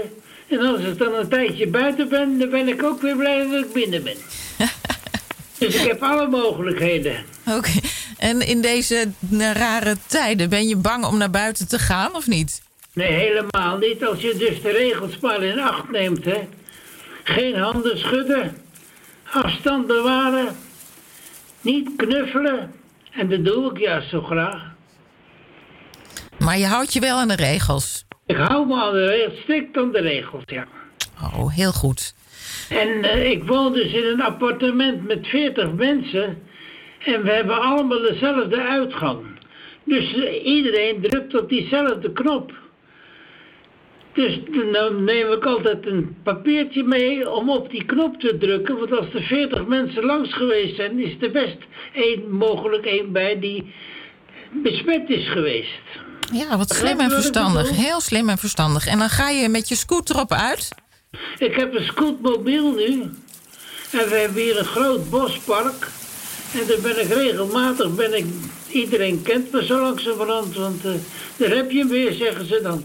En als ik dan een tijdje buiten ben, dan ben ik ook weer blij dat ik binnen ben. dus ik heb alle mogelijkheden. Oké. En in deze eh, rare tijden, ben je bang om naar buiten te gaan of niet? Nee, helemaal niet. Als je dus de regels maar in acht neemt, hè. Geen handen schudden. Afstand bewaren. Niet knuffelen. En dat doe ik juist zo graag. Maar je houdt je wel aan de regels. Ik hou me aan de regels, strikt aan de regels, ja. Oh, heel goed. En eh, ik woon dus in een appartement met 40 mensen. En we hebben allemaal dezelfde uitgang. Dus eh, iedereen drukt op diezelfde knop. Dus dan neem ik altijd een papiertje mee om op die knop te drukken. Want als er 40 mensen langs geweest zijn, is er best één, mogelijk één bij die besmet is geweest. Ja, wat slim en verstandig. Heel slim en verstandig. En dan ga je met je scooter op uit. Ik heb een scootmobiel nu. En we hebben hier een groot bospark. En daar ben ik regelmatig, ben ik, iedereen kent me zo langzamerhand. Want eh, daar heb je hem weer, zeggen ze dan.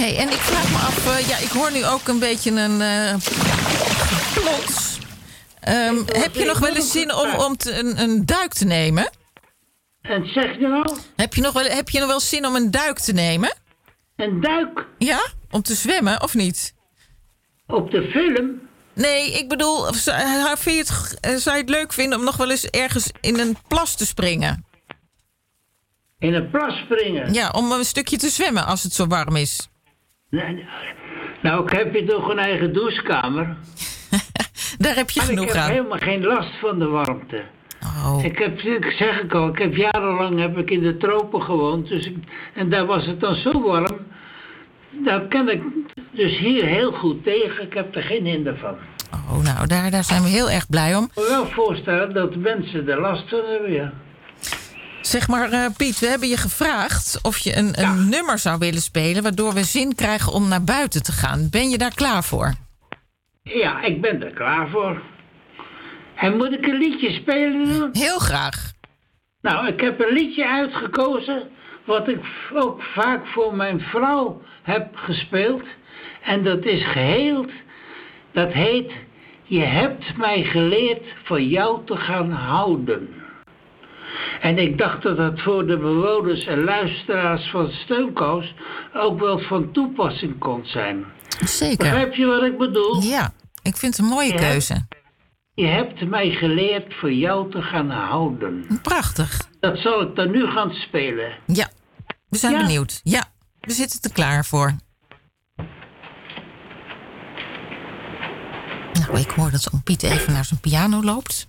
Hey, en ik vraag me af, eh, ja, ik hoor nu ook een beetje een eh plons. Ehm, heb je nog wel eens zin om, om te- een, een duik te nemen? En zeg je nou? Heb je, nog wel, heb je nog wel zin om een duik te nemen? Een duik? Ja, om te zwemmen of niet? Op de film? Nee, ik bedoel, zou, eh, je het, eh, zou je het leuk vinden om nog wel eens ergens in een plas te springen? In een plas springen? Ja, om een stukje te zwemmen als het zo warm is. Nee. Nou, ik heb je toch een eigen douchekamer. Daar heb je Maar genoeg ik heb aan. helemaal geen last van de warmte. Oh. Ik heb, ik zeg ik al, ik heb jarenlang heb ik in de tropen gewoond. Dus ik, en daar was het dan zo warm. Daar kan ik dus hier heel goed tegen. Ik heb er geen hinder van. Oh, nou, daar, daar zijn we heel erg blij om. Ik kan me wel voorstellen dat mensen er last van hebben, ja. Zeg maar, eh, Piet, we hebben je gevraagd of je een, een nummer zou willen spelen... waardoor we zin krijgen om naar buiten te gaan. Ben je daar klaar voor? Ja, ik ben er klaar voor. En moet ik een liedje spelen? Heel graag. Nou, ik heb een liedje uitgekozen... wat ik ook vaak voor mijn vrouw heb gespeeld. En dat is geheeld. Dat heet... Je hebt mij geleerd van jou te gaan houden. En ik dacht dat dat voor de bewoners en luisteraars van Steunkous... ook wel van toepassing kon zijn. Zeker. Begrijp je wat ik bedoel? Ja, ik vind het een mooie keuze. Je hebt mij geleerd voor jou te gaan houden. Prachtig. Dat zal ik dan nu gaan spelen. Ja, we zijn Ja. benieuwd. Ja, we zitten er klaar voor. Nou, ik hoor dat oom Piet even naar zijn piano loopt.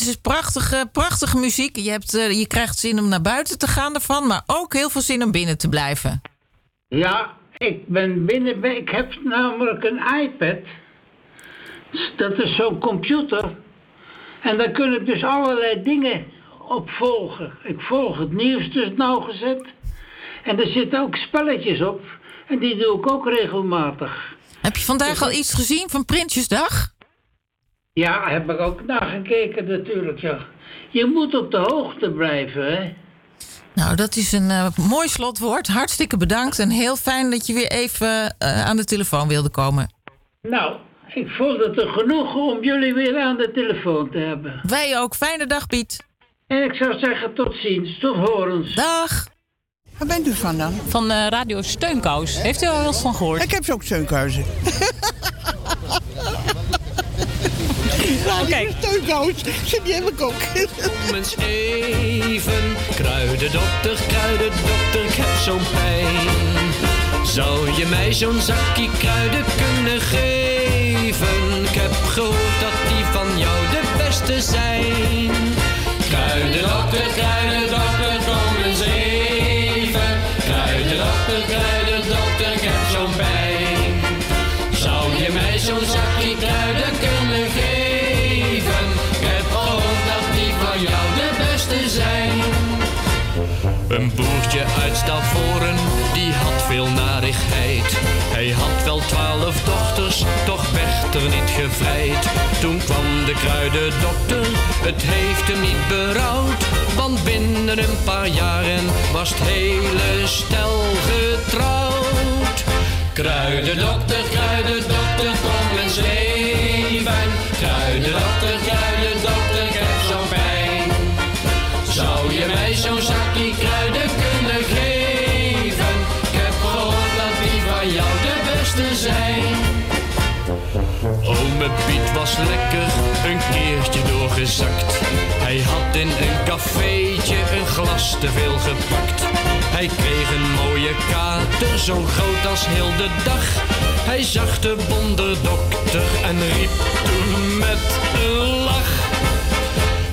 Het is prachtige, prachtige muziek. Je, hebt, eh, je krijgt zin om naar buiten te gaan ervan... maar ook heel veel zin om binnen te blijven. Ja, ik ben binnen. Ik heb namelijk een iPad. Dat is zo'n computer. En daar kun ik dus allerlei dingen op volgen. Ik volg het nieuws dus nauwgezet. En er zitten ook spelletjes op. En die doe ik ook regelmatig. Heb je vandaag al iets gezien van Prinsjesdag? Ja, heb ik ook nagekeken natuurlijk, ja. Je moet op de hoogte blijven, hè. Nou, dat is een eh, mooi slotwoord. Hartstikke bedankt en heel fijn dat je weer even eh, aan de telefoon wilde komen. Nou, ik vond het een genoegen om jullie weer aan de telefoon te hebben. Wij ook. Fijne dag, Piet. En ik zou zeggen tot ziens, tot horens. Dag. Waar bent u van dan? Van eh, Radio Steunkous. Heeft u er wel eens van gehoord? Ik heb ze ook steunkhuizen. Kijk. Steunkous, zit die in mijn kok. Kom eens even, kruidendokter, kruidendokter, ik heb zo'n pijn. Zou je mij zo'n zakje kruiden kunnen geven? Ik heb gehoord dat die van jou de beste zijn. Hij had wel twaalf dochters, toch werd er niet gevrijd. Toen kwam de kruidendokter, het heeft hem niet berouwd. Want binnen een paar jaren was het hele stel getrouwd. Kruidendokter, kruidendokter, kom eens even. Kruidendokter, kruidendokter, was lekker een keertje doorgezakt. Hij had in een cafeetje een glas te veel gepakt. Hij kreeg een mooie kater, zo groot als heel de dag. Hij zag de wonderdokter en riep toen met een lach.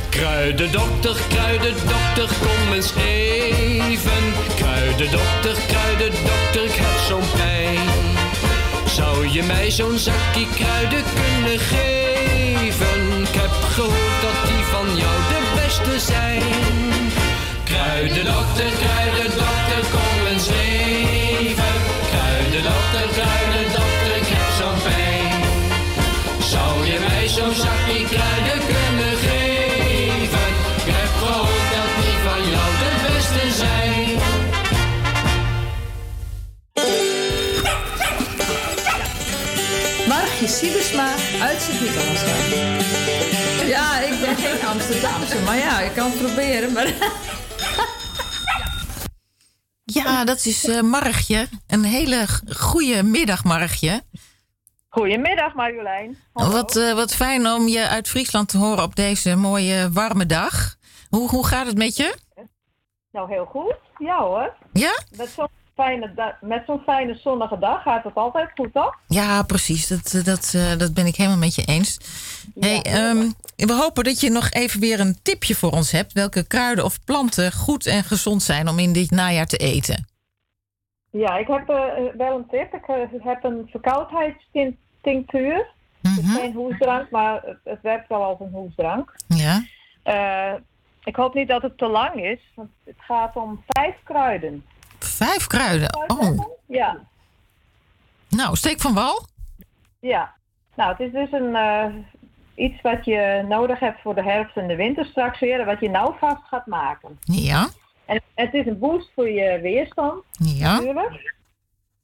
Kruidendokter, kruidendokter, kom eens even. Kruidendokter, kruidendokter, ik heb zo'n pijn. Zou je mij zo'n zakje kruiden kunnen geven? Ik heb gehoord dat die van jou de beste zijn. Kruidendokter, kruidendokter, Margje Siebesma uit Sint-Nicolaaswijk. Ja, ik ben geen Amsterdamse, maar ja, ik kan het proberen. Maar... Ja, dat is eh, Margje. Een hele goede middag, Margje. Goedemiddag Marjolein. Wat, eh, wat fijn om je uit Friesland te horen op deze mooie warme dag. Hoe, hoe gaat het met je? Nou, heel goed. Ja hoor. Ja? Met zo'n fijne, met zo'n fijne zonnige dag gaat het altijd goed, toch? Ja, precies. Dat, eh, dat, eh, dat ben ik helemaal met je eens. Hey, ehm, we hopen dat je nog even weer een tipje voor ons hebt. Welke kruiden of planten goed en gezond zijn om in dit najaar te eten. Ja, ik heb eh, wel een tip. Ik heb een verkoudheidstinctuur. Het is geen hoesdrank, maar het, het werkt wel als een hoesdrank. Ja. Ik hoop niet dat het te lang is, want het gaat om vijf kruiden. Vijf kruiden. Oh, Ja, nou, steek van wal. ja. Nou, het is dus een, eh, iets wat je nodig hebt voor de herfst en de winter straks weer, wat je nou vast gaat maken. Ja. En het is een boost voor je weerstand, Ja. natuurlijk.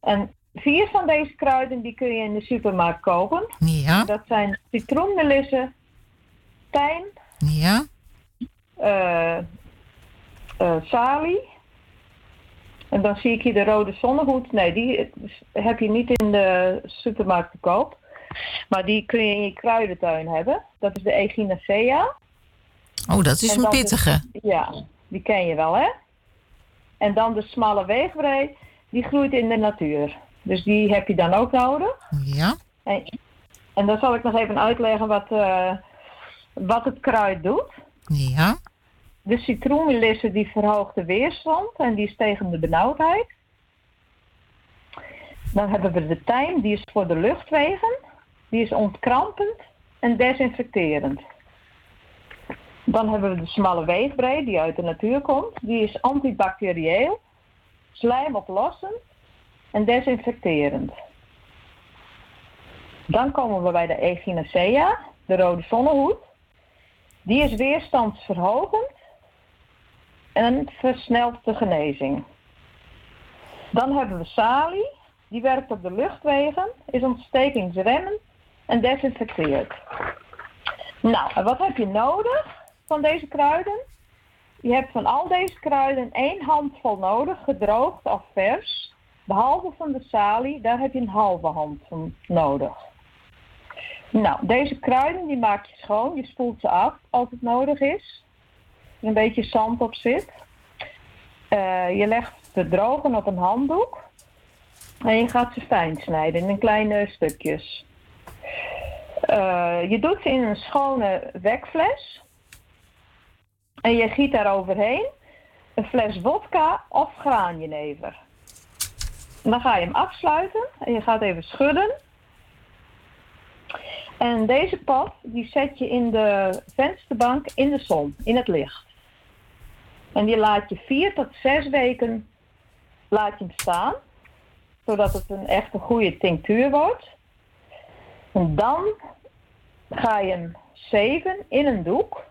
En vier van deze kruiden die kun je in de supermarkt kopen. Ja. Dat zijn citroenmelisse, tijm, Ja. eh eh, salie. En dan zie ik hier de rode zonnehoed. Nee, die heb je niet in de supermarkt te koop. Maar die kun je in je kruidentuin hebben. Dat is de Echinacea. Oh, dat is En een de- pittige. ja, die ken je wel, hè? En dan de smalle weegbrei, die groeit in de natuur. Dus die heb je dan ook nodig. Ja. En, en dan zal ik nog even uitleggen wat, eh, wat het kruid doet. Ja. De citroenmelisse die verhoogt de weerstand en die is tegen de benauwdheid. Dan hebben we de tijm, die is voor de luchtwegen. Die is ontkrampend en desinfecterend. Dan hebben we de smalle weegbrei die uit de natuur komt. Die is antibacterieel, slijmoplossend en desinfecterend. Dan komen we bij de Echinacea. de rode zonnehoed. Die is weerstandsverhogend en versnelt de genezing. Dan hebben we salie. Die werkt op de luchtwegen, is ontstekingsremmend en desinfecteert. Nou, en wat heb je nodig van deze kruiden? Je hebt van al deze kruiden één handvol nodig, gedroogd of vers. Behalve van de salie, daar heb je een halve hand van nodig. Nou, deze kruiden die maak je schoon. Je spoelt ze af als het nodig is. Een beetje zand op zit. Eh, je legt ze drogen op een handdoek. En je gaat ze fijn snijden in kleine stukjes. Eh, je doet ze in een schone wekfles. En je giet daar overheen een fles wodka of graanjenever. En dan ga je hem afsluiten en je gaat even schudden. En deze pad die zet je in de vensterbank in de zon, in het licht. En die laat je vier tot zes weken laat je staan, zodat het een echt een goede tinctuur wordt. En dan ga je hem zeven in een doek.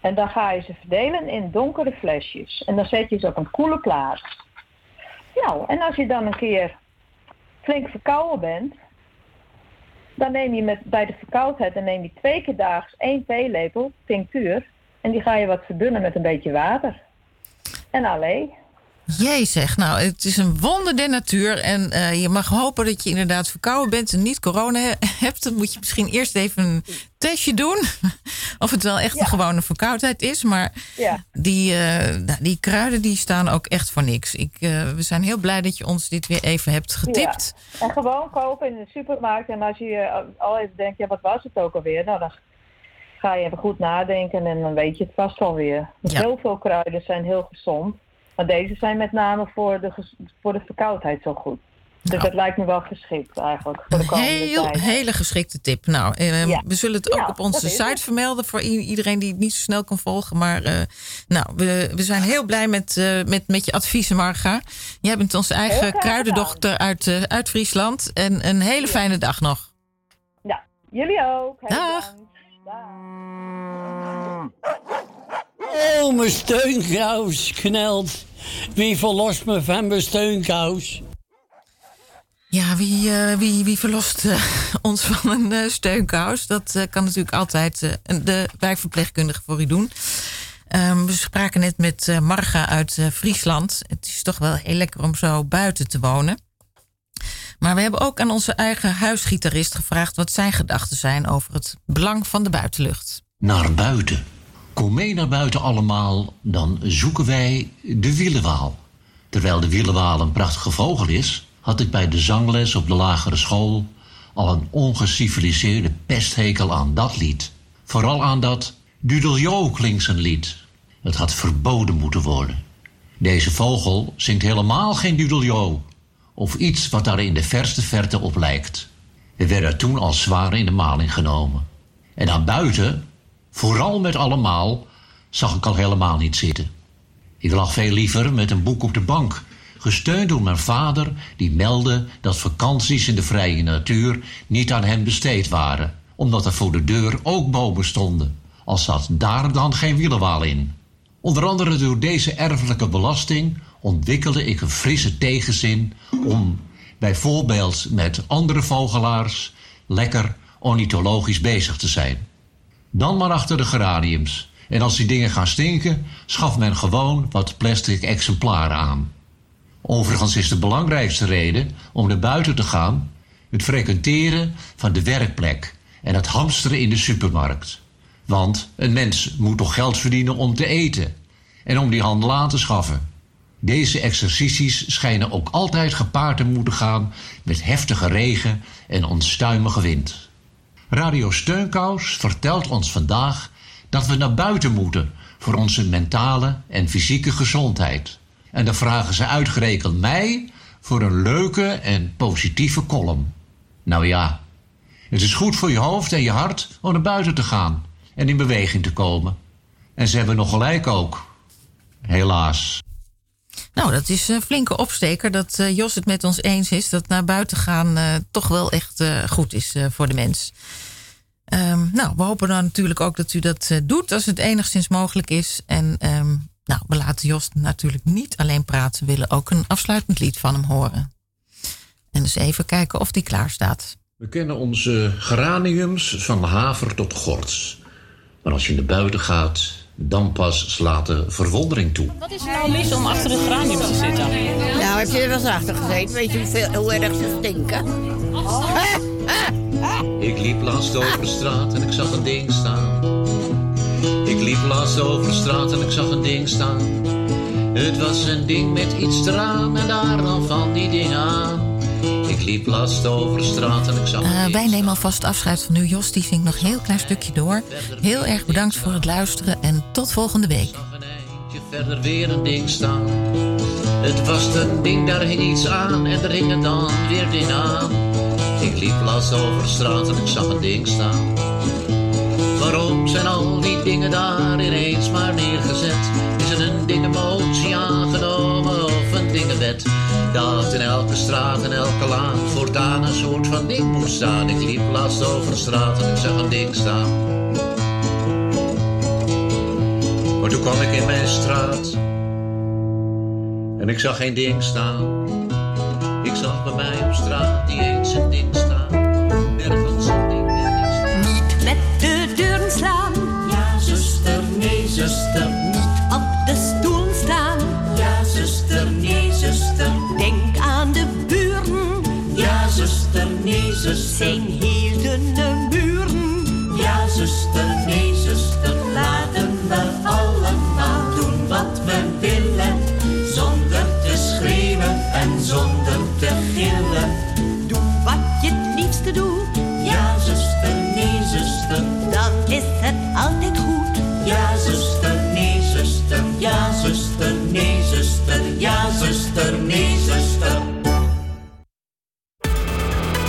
En dan ga je ze verdelen in donkere flesjes. En dan zet je ze op een koele plaats. Nou, en als je dan een keer flink verkouden bent, dan neem je met, bij de verkoudheid dan neem je twee keer daags één theelepel tinctuur. En die ga je wat verdunnen met een beetje water. En alleen. Jee zeg, nou, het is een wonder der natuur. En eh, je mag hopen dat je inderdaad verkouden bent en niet corona he- hebt. Dan moet je misschien eerst even een testje doen. of het wel echt een gewone verkoudheid is. Maar Ja. die, eh, nou, die kruiden die staan ook echt voor niks. Ik, eh, we zijn heel blij dat je ons dit weer even hebt getipt. Ja. En gewoon kopen in de supermarkt. En als je al even denkt, ja, wat was het ook alweer? Nou, dan ga je even goed nadenken en dan weet je het vast wel weer. Ja. Heel veel kruiden zijn heel gezond. Maar deze zijn met name voor de, voor de verkoudheid zo goed. Dus dat lijkt me wel geschikt eigenlijk voor de komende Heel, tijd. hele geschikte tip. Nou, eh, Ja. we zullen het ook Ja, op onze site het. vermelden voor iedereen die het niet zo snel kan volgen. Maar eh, nou, we, we zijn heel blij met, eh, met, met je adviezen, Marga. Jij bent onze eigen kruidendochter uit, eh, uit Friesland. En een hele fijne dag nog. Ja, jullie ook. Dag. Oh, mijn steunkous knelt. Wie verlost me van mijn steunkous? Ja, wie, eh, wie, wie verlost eh, ons van een eh, steunkous? Dat kan natuurlijk altijd de wijkverpleegkundige voor u doen. Ehm, we spraken net met Marga uit Friesland. Het is toch wel heel lekker om zo buiten te wonen. Maar we hebben ook aan onze eigen huisgitarist gevraagd wat zijn gedachten zijn over het belang van de buitenlucht. Naar buiten. Kom mee naar buiten allemaal, dan zoeken wij de wielenwaal. Terwijl de wielenwaal een prachtige vogel is, had ik bij de zangles op de lagere school al een ongeciviliseerde pesthekel aan dat lied. Vooral aan dat Dudeljo klinkt zijn lied. Het had verboden moeten worden. Deze vogel zingt helemaal geen Dudeljo. Of iets wat daar in de verste verte op lijkt. We werden toen al zwaar in de maling genomen. En aan buiten, vooral met allemaal, zag ik al helemaal niet zitten. Ik lag veel liever met een boek op de bank, gesteund door mijn vader, die meldde dat vakanties in de vrije natuur niet aan hem besteed waren, omdat er voor de deur ook bomen stonden, al zat daar dan geen wielenwaal in. Onder andere door deze erfelijke belasting ontwikkelde ik een frisse tegenzin om bijvoorbeeld met andere vogelaars lekker ornithologisch bezig te zijn. Dan maar achter de geraniums. En als die dingen gaan stinken, schaft men gewoon wat plastic exemplaren aan. Overigens is de belangrijkste reden om naar buiten te gaan het frequenteren van de werkplek en het hamsteren in de supermarkt. Want een mens moet toch geld verdienen om te eten en om die handel aan te schaffen. Deze exercities schijnen ook altijd gepaard te moeten gaan met heftige regen en onstuimige wind. Radio Steunkous vertelt ons vandaag dat we naar buiten moeten voor onze mentale en fysieke gezondheid. En dan vragen ze uitgerekend mij voor een leuke en positieve column. Nou ja, het is goed voor je hoofd en je hart om naar buiten te gaan en in beweging te komen. En ze hebben nog gelijk ook. Helaas. Nou, dat is een flinke opsteker dat eh, Jos het met ons eens is dat naar buiten gaan eh, toch wel echt eh, goed is voor de mens. Ehm, nou, we hopen dan natuurlijk ook dat u dat doet als het enigszins mogelijk is. En ehm, nou, we laten Jos natuurlijk niet alleen praten. We willen ook een afsluitend lied van hem horen. En dus even kijken of die klaar staat. We kennen onze geraniums van haver tot gorts. Maar als je naar buiten gaat, dan pas slaat de verwondering toe. Wat is er nou mis om achter het geranium te zitten? Nou, heb je er wel eens achter gezeten? Weet je hoeveel, hoe erg ze stinken? Ik liep laatst over straat en ik zag een ding staan. Ik liep laatst over straat en ik zag een ding staan. Het was een ding met iets eraan en daar dan van die dingen aan. Ik liep laatst over straat en ik zag Eh, wij nemen alvast afscheid van u. Jos die zingt nog een heel klein stukje door. Heel erg bedankt voor het luisteren en tot volgende week. verder weer een ding staan. Het was een ding, daar hing iets aan en er hing er dan weer ding aan. Ik liep laatst over straat en ik zag een ding staan. Waarom zijn al die dingen daar ineens maar neergezet? Is het een dingenmotie aangenomen of een dingenwet? Dat in elke straat en elke laan voortaan een soort van ding moet staan. Ik liep laatst over straat en ik zag een ding staan. Maar toen kwam ik in mijn straat en ik zag geen ding staan. Ik zag bij mij op straat die eens een ding staan. zijn de buren. Ja, zuster, nee, zuster, laten we allemaal doen wat we willen. Zonder te schreeuwen en zonder te gillen. Doe wat je het liefste doet. Ja, zuster, nee, zuster, dan is het altijd goed. Ja, zuster, nee, zuster, ja, zuster, nee, zuster, ja, zuster, nee, zuster.